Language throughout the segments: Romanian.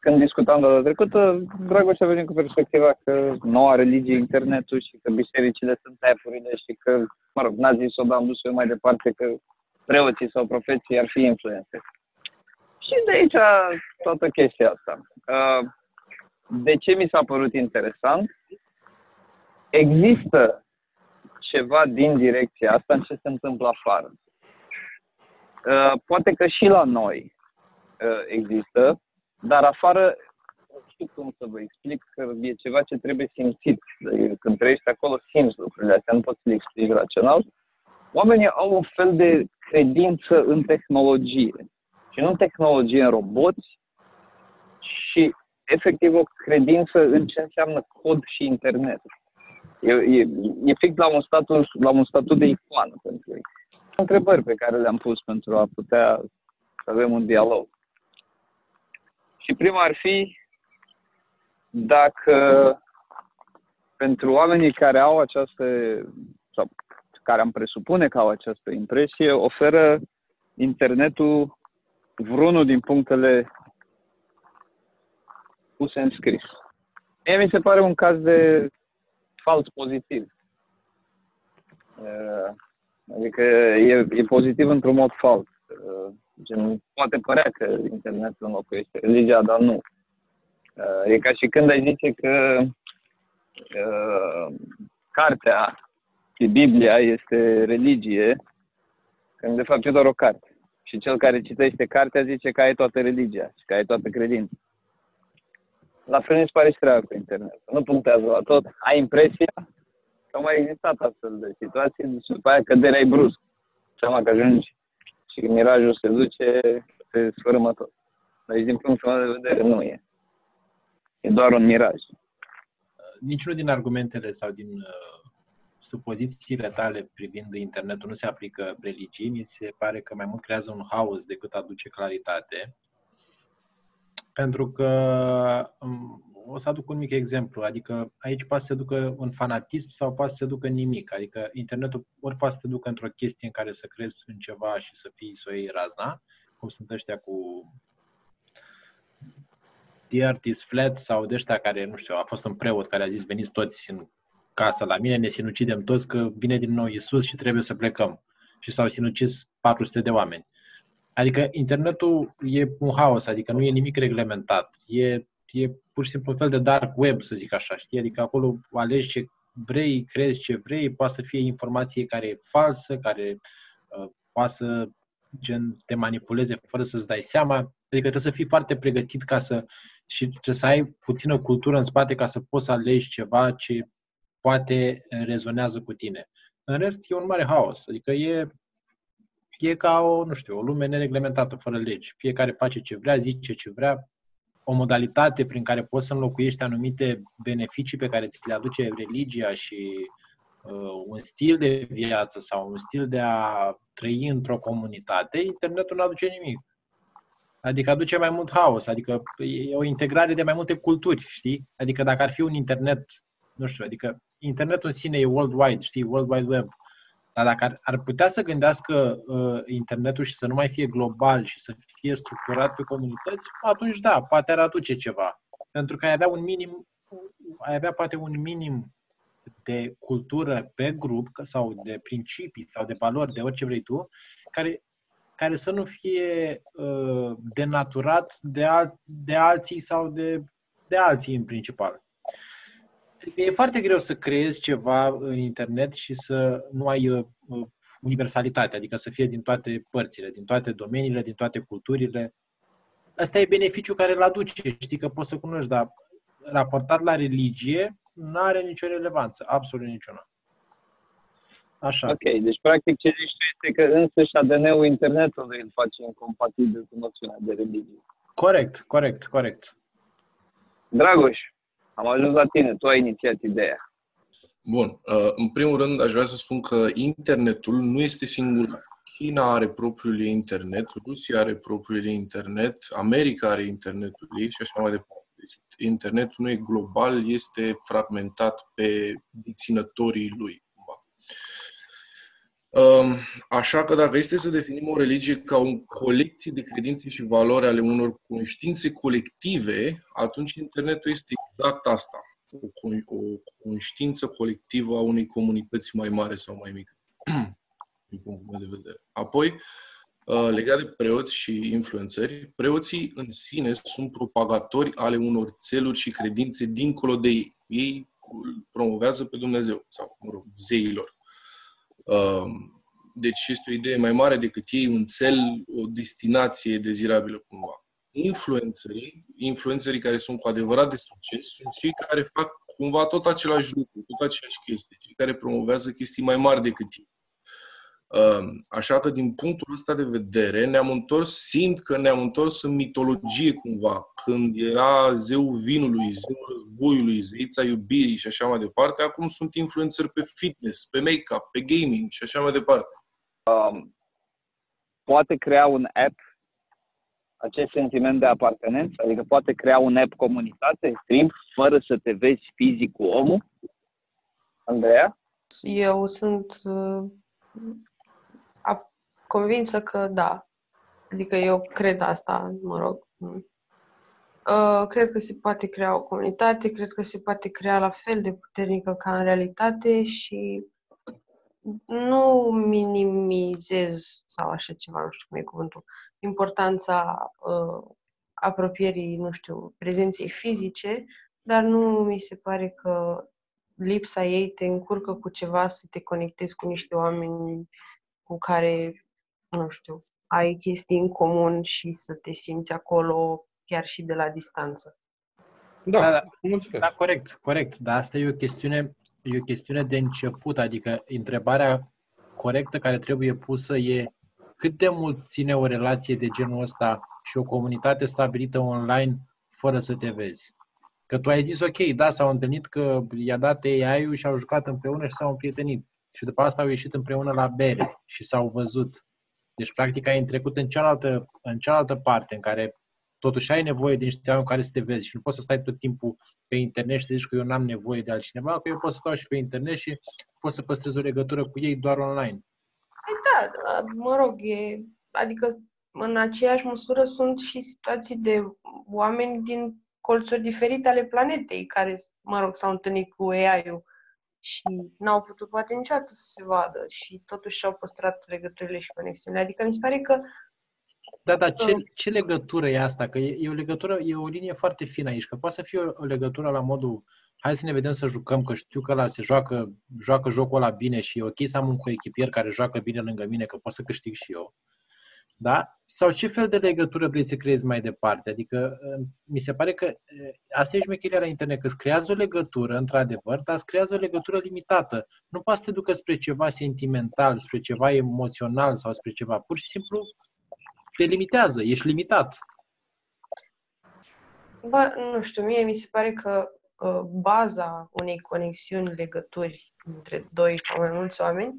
când discutam data trecută, Dragoș a venit cu perspectiva că noua religie internetul și că bisericile sunt app și că, mă rog, n-a zis-o, dar am dus eu mai departe că preoții sau profeții ar fi influențe. Și de aici toată chestia asta. Uh, de ce mi s-a părut interesant? Există ceva din direcția asta în ce se întâmplă afară. Uh, poate că și la noi uh, există, dar afară, nu știu cum să vă explic, că e ceva ce trebuie simțit. Când trăiești acolo, simți lucrurile astea, nu poți să le explici rațional. Oamenii au un fel de credință în tehnologie. Și nu în tehnologie, în roboți, și efectiv o credință în ce înseamnă cod și internet. E, e, e fix la un, status, la un statut de icoană pentru ei. Întrebări pe care le-am pus pentru a putea să avem un dialog. Și prima ar fi dacă pentru oamenii care au această, sau care am presupune că au această impresie, oferă internetul vreunul din punctele puse în scris. Mie mi se pare un caz de fals pozitiv. Uh, adică e, e pozitiv într-un mod fals. Uh, gen, poate părea că internetul înlocuiește religia, dar nu. Uh, e ca și când ai zice că cartea și Biblia este religie, când de fapt e doar o carte. Și cel care citește cartea zice că ai toată religia și că ai toată credința. La fel mi se pare și treaba cu internet. Nu punctează la tot. Ai impresia că au mai existat astfel de situații și după aia căderea e brusc. Seama că ajungi și mirajul se duce, se sfărâmă tot. Deci, din punctul meu de vedere, nu e. E doar un miraj. Niciunul din argumentele sau din uh, supozițiile tale privind internetul nu se aplică religii, mi se pare că mai mult creează un haos decât aduce claritate. Pentru că um, o să aduc un mic exemplu, adică aici poate să se ducă în fanatism sau poate să se ducă în nimic. Adică internetul ori poate să se ducă într-o chestie în care să crezi în ceva și să fii să o iei razna, cum sunt ăștia cu The Earth is Flat sau de ăștia care, nu știu, a fost un preot care a zis veniți toți în casă la mine, ne sinucidem toți că vine din nou Isus și trebuie să plecăm. Și s-au sinucis 400 de oameni. Adică internetul e un haos, adică nu e nimic reglementat. E, e pur și simplu un fel de dark web, să zic așa, știi? Adică acolo alegi ce vrei, crezi ce vrei, poate să fie informație care e falsă, care uh, poate să gen, te manipuleze fără să-ți dai seama. Adică trebuie să fii foarte pregătit ca să și trebuie să ai puțină cultură în spate ca să poți să alegi ceva ce poate rezonează cu tine. În rest, e un mare haos. Adică e, e ca o, nu știu, o lume nereglementată, fără legi. Fiecare face ce vrea, zice ce vrea, o modalitate prin care poți să înlocuiești anumite beneficii pe care ți le aduce religia și uh, un stil de viață sau un stil de a trăi într-o comunitate, internetul nu aduce nimic. Adică aduce mai mult haos, adică e o integrare de mai multe culturi, știi? Adică dacă ar fi un internet, nu știu, adică internetul în sine e worldwide, știi, World Wide Web. Dar dacă ar, ar putea să gândească uh, internetul și să nu mai fie global și să fie structurat pe comunități, atunci da, poate ar aduce ceva. Pentru că ai avea un minim, ai avea poate un minim de cultură pe grup sau de principii sau de valori, de orice vrei tu, care, care să nu fie uh, denaturat de, al, de alții sau de, de alții în principal. Adică e foarte greu să creezi ceva în internet și să nu ai uh, universalitate, adică să fie din toate părțile, din toate domeniile, din toate culturile. Asta e beneficiul care îl aduce, știi că poți să cunoști, dar raportat la religie, nu are nicio relevanță, absolut niciuna. Așa. Ok, deci practic ce zici tu este că însăși ADN-ul internetului îl face incompatibil cu noțiunea de religie. Corect, corect, corect. Dragoș, am ajuns la tine, tu ai inițiat ideea. Bun. Uh, în primul rând, aș vrea să spun că internetul nu este singular. China are propriul ei internet, Rusia are propriul ei internet, America are internetul ei și așa mai departe. Deci, internetul nu e global, este fragmentat pe deținătorii lui. Um, așa că dacă este să definim o religie ca o colecție de credințe și valori ale unor conștiințe colective, atunci internetul este exact asta. O, o conștiință colectivă a unei comunități mai mare sau mai mică, din punctul meu de vedere. Apoi, uh, legat de preoți și influențări, preoții în sine sunt propagatori ale unor țeluri și credințe dincolo de ei. Ei promovează pe Dumnezeu sau, mă rog, zeilor. Um, deci este o idee mai mare decât ei, un cel, o destinație dezirabilă cumva. Influențării, influențării care sunt cu adevărat de succes, sunt cei care fac cumva tot același lucru, tot aceleași chestii, cei care promovează chestii mai mari decât ei. Um, așa că, din punctul ăsta de vedere, ne-am întors, simt că ne-am întors în mitologie cumva, când era zeul vinului, zeul războiului, zeița iubirii și așa mai departe, acum sunt influențări pe fitness, pe make-up, pe gaming și așa mai departe. Um, poate crea un app acest sentiment de apartenență, adică poate crea un app comunitate, stream, fără să te vezi fizic cu omul? Andreea? Eu sunt uh, convinsă că da. Adică eu cred asta, mă rog. Uh, cred că se poate crea o comunitate, cred că se poate crea la fel de puternică ca în realitate și nu minimizez sau așa ceva, nu știu cum e cuvântul, importanța uh, apropierii, nu știu, prezenței fizice, dar nu mi se pare că lipsa ei te încurcă cu ceva să te conectezi cu niște oameni cu care nu știu, ai chestii în comun și să te simți acolo chiar și de la distanță. Da, da, da, da corect, corect. Dar asta e o chestiune, e o chestiune de început, adică întrebarea corectă care trebuie pusă e cât de mult ține o relație de genul ăsta și o comunitate stabilită online fără să te vezi. Că tu ai zis, ok, da, s-au întâlnit că i-a dat AI-ul și au jucat împreună și s-au împrietenit. Și după asta au ieșit împreună la bere și s-au văzut. Deci, practic, ai trecut în cealaltă, în cealaltă parte, în care totuși ai nevoie de niște oameni care să te vezi și nu poți să stai tot timpul pe internet și să zici că eu n-am nevoie de altcineva, că eu pot să stau și pe internet și pot să păstrez o legătură cu ei doar online. Păi da, da, mă rog, e, adică în aceeași măsură sunt și situații de oameni din colțuri diferite ale planetei care, mă rog, s-au întâlnit cu AI-ul și n-au putut poate niciodată să se vadă și totuși și-au păstrat legăturile și conexiunile. Adică mi se pare că da, dar ce, ce legătură e asta? Că e, e o legătură, e o linie foarte fină aici, că poate să fie o, o legătură la modul hai să ne vedem să jucăm, că știu că la se joacă, joacă jocul ăla bine și e ok să am un coechipier care joacă bine lângă mine, că pot să câștig și eu. Da? Sau ce fel de legătură vrei să creezi mai departe? Adică mi se pare că asta e șmecheria la internet, că îți creează o legătură, într-adevăr, dar îți creează o legătură limitată. Nu poate să te ducă spre ceva sentimental, spre ceva emoțional sau spre ceva. Pur și simplu te limitează, ești limitat. Bă, nu știu, mie mi se pare că uh, baza unei conexiuni, legături între doi sau mai mulți oameni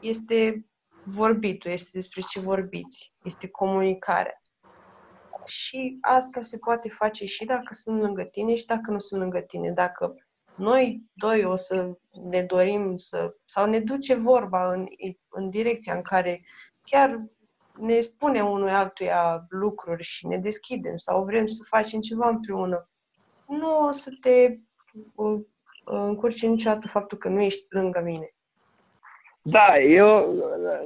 este vorbitul, este despre ce vorbiți, este comunicarea. Și asta se poate face și dacă sunt lângă tine și dacă nu sunt lângă tine. Dacă noi doi o să ne dorim să, sau ne duce vorba în, în direcția în care chiar ne spune unul altuia lucruri și ne deschidem sau vrem să facem ceva împreună, nu o să te uh, încurci niciodată faptul că nu ești lângă mine. Da, eu,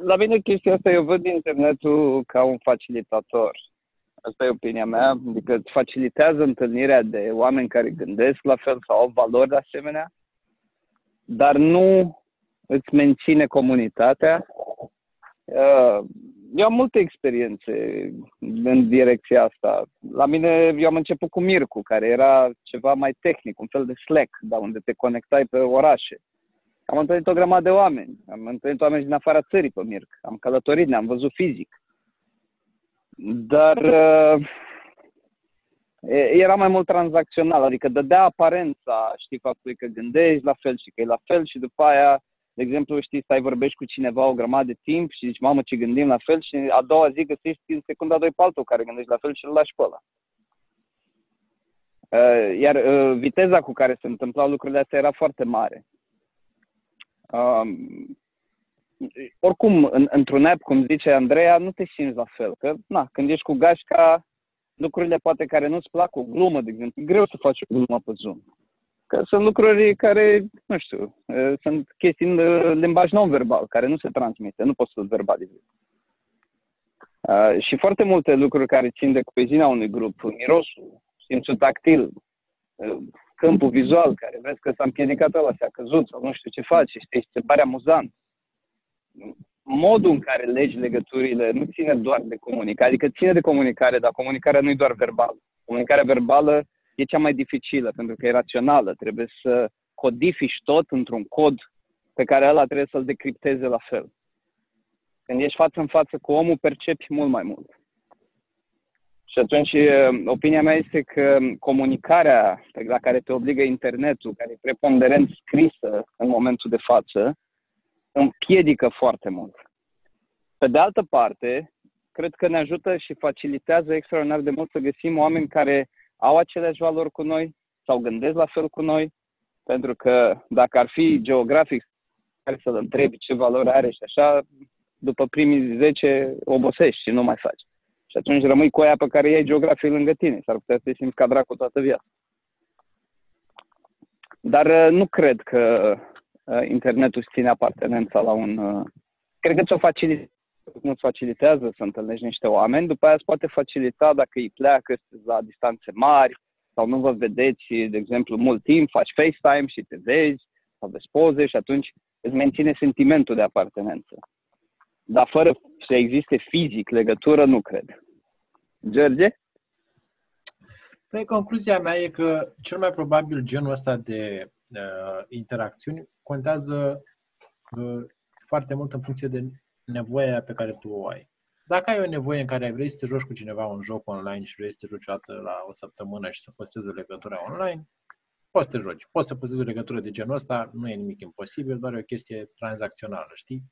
la mine chestia asta, eu văd internetul ca un facilitator. Asta e opinia mea, adică îți facilitează întâlnirea de oameni care gândesc la fel sau au valori de asemenea, dar nu îți menține comunitatea. Uh, eu am multe experiențe în direcția asta. La mine, eu am început cu Mircu, care era ceva mai tehnic, un fel de Slack, dar unde te conectai pe orașe. Am întâlnit o grămadă de oameni. Am întâlnit oameni din afara țării pe Mirc. Am călătorit, ne-am văzut fizic. Dar uh, era mai mult tranzacțional, adică dădea aparența, știi, faptului că gândești la fel și că e la fel și după aia, de exemplu, știi, stai vorbești cu cineva o grămadă de timp și zici, mamă, ce gândim la fel și a doua zi găsești în secunda doi pe altul care gândești la fel și îl lași pe ăla. Uh, iar uh, viteza cu care se întâmplau lucrurile astea era foarte mare. Um, oricum, în, într-un app, cum zice Andreea, nu te simți la fel. Că, na, când ești cu gașca, lucrurile poate care nu-ți plac, o glumă, de exemplu, e greu să faci o glumă pe Zoom. Că sunt lucruri care, nu știu, sunt chestii în limbaj non-verbal, care nu se transmite, nu poți să-l verbalizezi. Uh, și foarte multe lucruri care țin de coeziunea unui grup, mirosul, simțul tactil, uh, câmpul vizual, care vezi că s-a împiedicat ăla, s-a căzut sau nu știu ce face, știi, se pare amuzant. Modul în care legi legăturile nu ține doar de comunicare, adică ține de comunicare, dar comunicarea nu e doar verbală. Comunicarea verbală e cea mai dificilă, pentru că e rațională. Trebuie să codifici tot într-un cod pe care ăla trebuie să-l decripteze la fel. Când ești față în față cu omul, percepi mult mai mult. Și atunci, opinia mea este că comunicarea la care te obligă internetul, care e preponderent scrisă în momentul de față, împiedică foarte mult. Pe de altă parte, cred că ne ajută și facilitează extraordinar de mult să găsim oameni care au aceleași valori cu noi sau gândesc la fel cu noi, pentru că dacă ar fi geografic care să-l întrebi ce valori are și așa, după primii 10 obosești și nu mai faci. Și atunci rămâi cu aia pe care iei geografie lângă tine. S-ar putea să te simți ca dracu toată viața. Dar uh, nu cred că uh, internetul îți ține apartenența la un... Uh, cred că ți-o facilitează, nu îți facilitează să întâlnești niște oameni, după aia îți poate facilita dacă îi pleacă la distanțe mari sau nu vă vedeți, de exemplu, mult timp, faci FaceTime și te vezi sau vezi poze și atunci îți menține sentimentul de apartenență. Dar fără să existe fizic legătură, nu cred. George? Păi, concluzia mea e că cel mai probabil genul ăsta de uh, interacțiuni contează uh, foarte mult în funcție de nevoia pe care tu o ai. Dacă ai o nevoie în care vrei să te joci cu cineva un joc online și vrei să te joci o dată la o săptămână și să păstrezi o legătură online, poți să te joci. Poți să păstrezi o legătură de genul ăsta, nu e nimic imposibil, doar e o chestie tranzacțională, știi?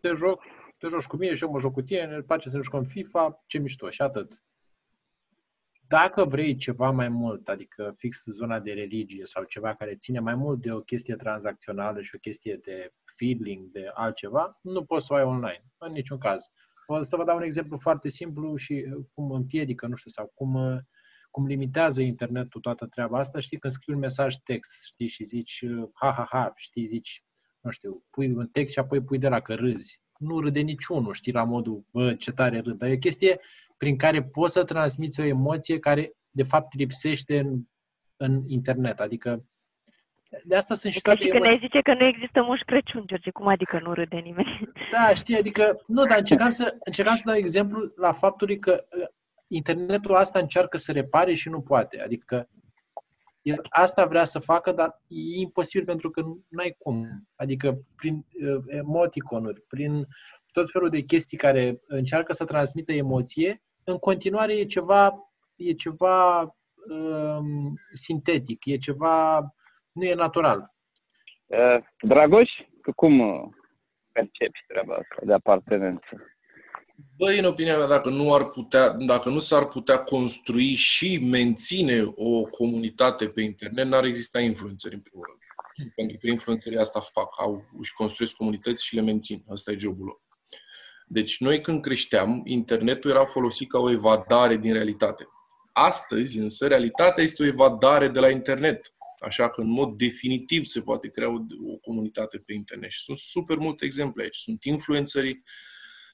Te joc, te joci cu mine și eu mă joc cu tine, ne place să ne jucăm FIFA, ce mișto și atât. Dacă vrei ceva mai mult, adică fix zona de religie sau ceva care ține mai mult de o chestie tranzacțională și o chestie de feeling, de altceva, nu poți să o ai online, în niciun caz. O să vă dau un exemplu foarte simplu și uh, cum împiedică, nu știu, sau cum, uh, cum limitează internetul toată treaba asta. Știi, când scrii un mesaj text, știi, și zici uh, ha, ha, ha, știi, zici, nu știu, pui un text și apoi pui de la că râzi. Nu râde niciunul, știi, la modul, bă, ce tare râd. Dar e o chestie prin care poți să transmiți o emoție care, de fapt, lipsește în, în internet. Adică, de asta sunt și toate și când ai zice că nu există Moș Crăciun, George, cum adică nu râde nimeni? Da, știi, adică, nu, dar încercam să, încercam să dau exemplu la faptul că uh, internetul asta încearcă să repare și nu poate. Adică el asta vrea să facă, dar e imposibil pentru că nu ai cum. Adică prin uh, emoticonuri, prin tot felul de chestii care încearcă să transmită emoție, în continuare e ceva, e ceva um, sintetic, e ceva, nu e natural. Uh, Dragoș, cum percepi treaba asta de apartenență? Băi, în opinia mea, dacă nu, ar putea, dacă nu s-ar putea construi și menține o comunitate pe internet, n-ar exista influențări, în primul rând. Pentru că influențării asta fac, au, își construiesc comunități și le mențin. Asta e jobul lor. Deci, noi când creșteam, internetul era folosit ca o evadare din realitate. Astăzi, însă, realitatea este o evadare de la internet. Așa că, în mod definitiv, se poate crea o, o comunitate pe internet. Și sunt super multe exemple aici. Sunt influențării,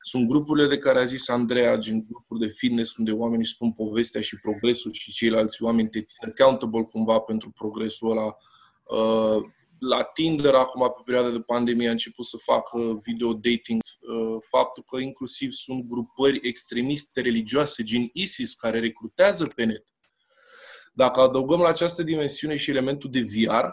sunt grupurile de care a zis Andreea, gen grupuri de fitness, unde oamenii spun povestea și progresul și ceilalți oameni te țin accountable cumva pentru progresul ăla. Uh, la Tinder, acum, pe perioada de pandemie, a început să facă video dating. Uh, faptul că inclusiv sunt grupări extremiste religioase, gen ISIS, care recrutează pe net. Dacă adăugăm la această dimensiune și elementul de VR,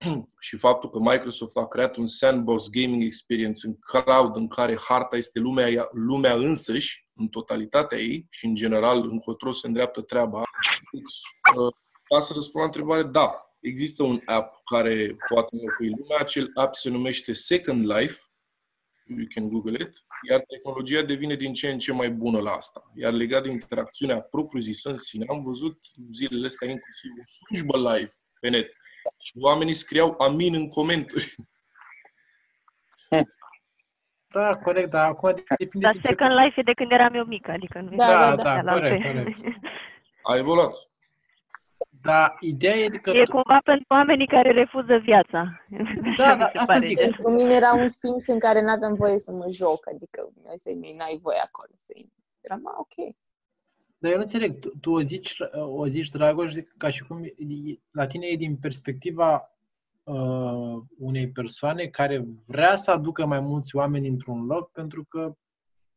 și faptul că Microsoft a creat un sandbox gaming experience în cloud în care harta este lumea, lumea însăși, în totalitatea ei și în general încotro se îndreaptă treaba. Deci, uh, ca să răspund la întrebare, da, există un app care poate înlocui lumea. Acel app se numește Second Life. You can Google it. Iar tehnologia devine din ce în ce mai bună la asta. Iar legat de interacțiunea propriu-zisă în sine, am văzut zilele astea inclusiv o slujbă live pe net și oamenii scriau amin în comentarii. Da, corect, dar acum depinde Dar de ce Second Life e de când eram eu mică, adică nu e Da, Da, da, da, la corect, fel. corect. A evoluat. Dar ideea e că... E cumva pentru oamenii care refuză viața. Da, Așa mi da, se asta pare zic. gen. Pentru mine era un Sims în care n-aveam voie să mă joc, adică noi să n-ai voie acolo să intri. Eram, "Ah, ok. Dar eu nu înțeleg, tu, tu o zici, o zici, Dragoș, ca și cum e- la tine e din perspectiva uh, unei persoane care vrea să aducă mai mulți oameni într-un loc pentru că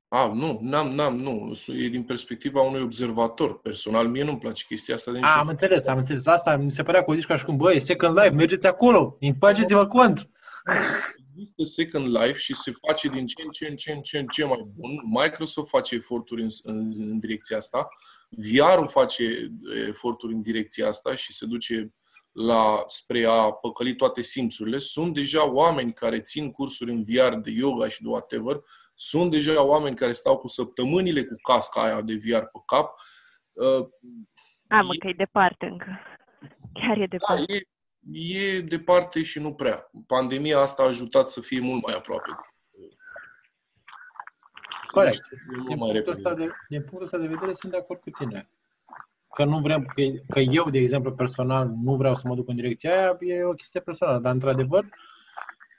A, nu, n-am, n-am, nu. E din perspectiva unui observator. Personal, mie nu-mi place chestia asta de A, am niciun înțeles, am înțeles. Asta mi se părea că o zici ca și cum, băi, Second Life, mergeți acolo, faceți-vă cont. Există Second Life și se face din ce în ce în ce în ce, în ce mai bun. Microsoft face eforturi în, în, în direcția asta. VR-ul face eforturi în direcția asta și se duce la, spre a păcăli toate simțurile. Sunt deja oameni care țin cursuri în VR de yoga și de whatever. Sunt deja oameni care stau cu săptămânile cu casca aia de VR pe cap. Uh, A, mă, că e departe încă. Chiar e Da, departe. e, e departe și nu prea. Pandemia asta a ajutat să fie mult mai aproape. Să Corect. se fie mult Din mai punctul, repede. ăsta de, din punctul ăsta de vedere sunt de acord cu tine. Că nu vrem, că, că eu, de exemplu, personal, nu vreau să mă duc în direcția aia, e o chestie personală, dar într-adevăr,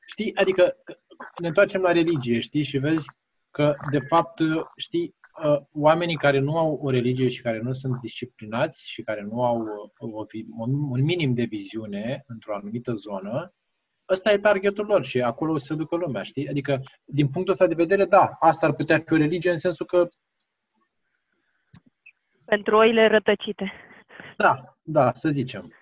știi, adică că- ne întoarcem la religie, știi, și vezi că, de fapt, știi, uh, oamenii care nu au o religie și care nu sunt disciplinați și care nu au uh, o, vi- un, un minim de viziune într-o anumită zonă, ăsta e targetul lor și acolo o să se ducă lumea, știi? Adică, din punctul ăsta de vedere, da, asta ar putea fi o religie în sensul că, Pentru oile rătăcite. da, da, să zicem.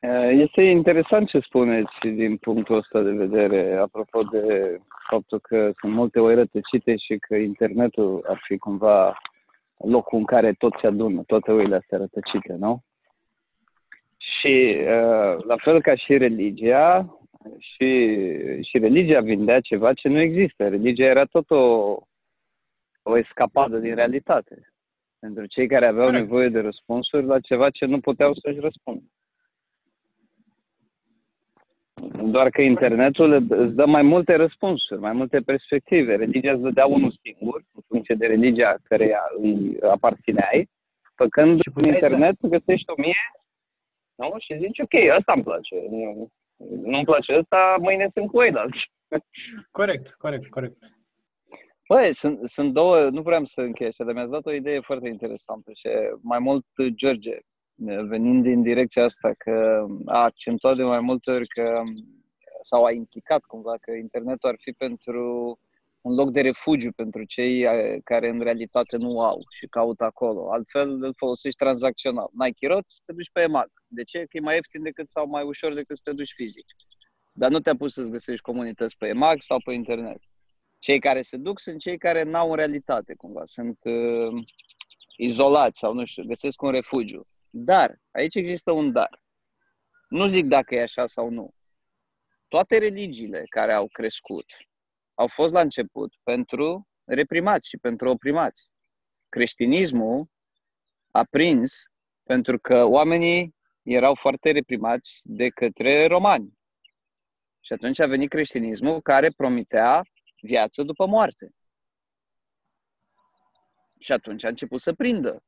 Uh, Este interesant ce spuneți din punctul ăsta de vedere, apropo de faptul că sunt multe oi rătăcite și că internetul ar fi cumva locul în care tot se adună, toate oile astea rătăcite, nu? Și uh, la fel ca și religia, și, și religia vindea ceva ce nu există. Religia era tot o, o escapadă din realitate. Pentru cei care aveau Corect. nevoie de răspunsuri la ceva ce nu puteau să-și răspundă. Doar că internetul îți dă mai multe răspunsuri, mai multe perspective. Religia îți dădea unul singur, în funcție de religia care îi aparțineai, făcând Și în puteai să- internet găsești o mie, nu? Și zici, ok, ăsta îmi place. Nu- Nu-mi place ăsta, mâine sunt cu ăilalți. Corect, corect, corect. Băi, sunt, sunt două, nu vreau să închei așa, dar mi-ați dat o idee foarte interesantă și mai mult George, venind din direcția asta, că a accentuat de mai multe ori că sau a implicat cumva că internetul ar fi pentru un loc de refugiu pentru cei eh, care în realitate nu au și caută acolo. Altfel îl folosești tranzacțional. N-ai chirot, te duci pe EMAG. De ce? Că e mai ieftin decât sau mai ușor decât să te duci fizic. Dar nu te-a pus să-ți găsești comunități pe EMAG sau pe internet. Cei care se duc sunt cei care n-au în realitate, cumva. Sunt uh, izolați sau nu știu, găsesc un refugiu. Dar, aici există un dar. Nu zic dacă e așa sau nu. Toate religiile care au crescut au fost la început pentru reprimați și pentru oprimați. Creștinismul a prins pentru că oamenii erau foarte reprimați de către romani. Și atunci a venit creștinismul care promitea viață după moarte. Și atunci a început să prindă.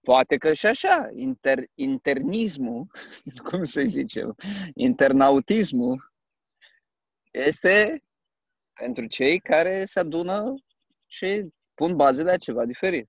Poate că și așa, inter, internismul, cum să zicem, internautismul, este pentru cei care se adună și pun baze de la ceva diferit.